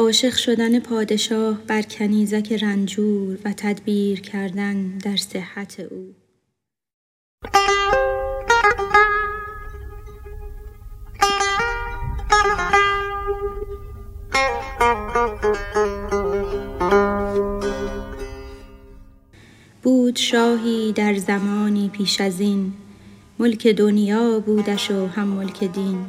عاشق شدن پادشاه بر کنیزک رنجور و تدبیر کردن در صحت او. بود شاهی در زمانی پیش از این. ملک دنیا بودش و هم ملک دین.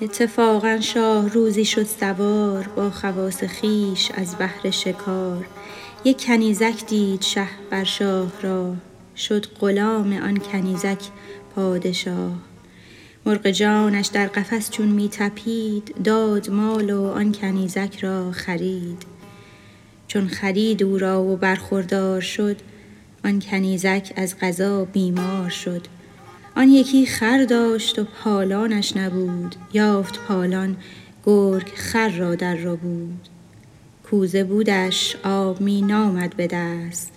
اتفاقا شاه روزی شد سوار با خواص خویش از بهر شکار. یک کنیزک دید شه بر شاه راه شد غلام آن کنیزک پادشاه. مرغ جانش در قفس چون می طپید داد مال و آن کنیزک را خرید. چون خرید او را و برخوردار شد آن کنیزک از قضا بیمار شد. آن یکی خر داشت و پالانش نبود. یافت پالان گرگ خر را در ربود کوزه بودش آب می نامد به دست.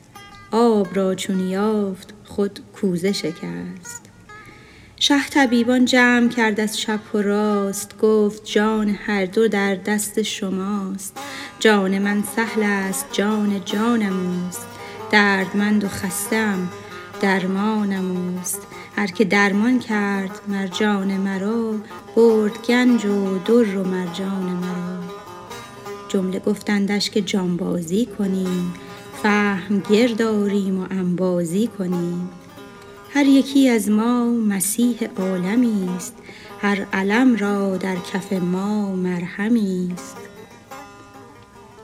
آب را چون یافت خود کوزه شکست. شه طبیبان جمع کرد از چپ و راست. گفت جان هر دو در دست شماست. جان من سهل است جان جانم اوست. دردمند و خسته ام درمانم اوست. هر که درمان کرد مر جان مرا برد گنج و در و مرجان مرا. جمله گفتندش که جانبازی کنیم فهم گرد آریم و انبازی کنیم. هر یکی از ما مسیح عالمی است هر الم را در کف ما مرهمی است.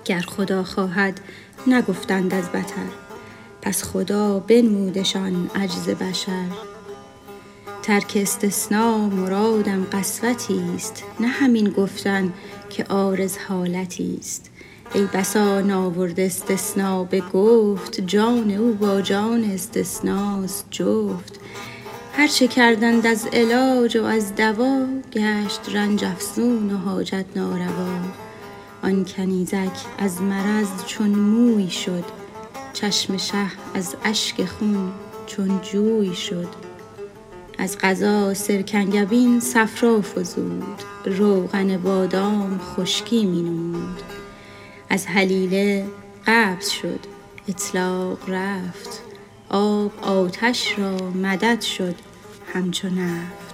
گر خدا خواهد نگفتند از بتر پس خدا بنمودشان عجز بشر. ترک استثنا مرادم قسوتی است نه همین گفتن که عارض حالتی است ای بسا ناورده استثنا به گفت جان او با جان استثناست جفت. هر چه کردند از علاج و از دوا گشت رنج افزون و حاجت ناروا. آن کنیزک از مرض چون موی شد چشم شه از اشک خون چون جوی شد. از قضا سرکنگبین صفرا فزود روغن بادام خشکی می نمود از هلیله قبض شد اطلاق رفت. آب آتش را مدد شد همچو نفت.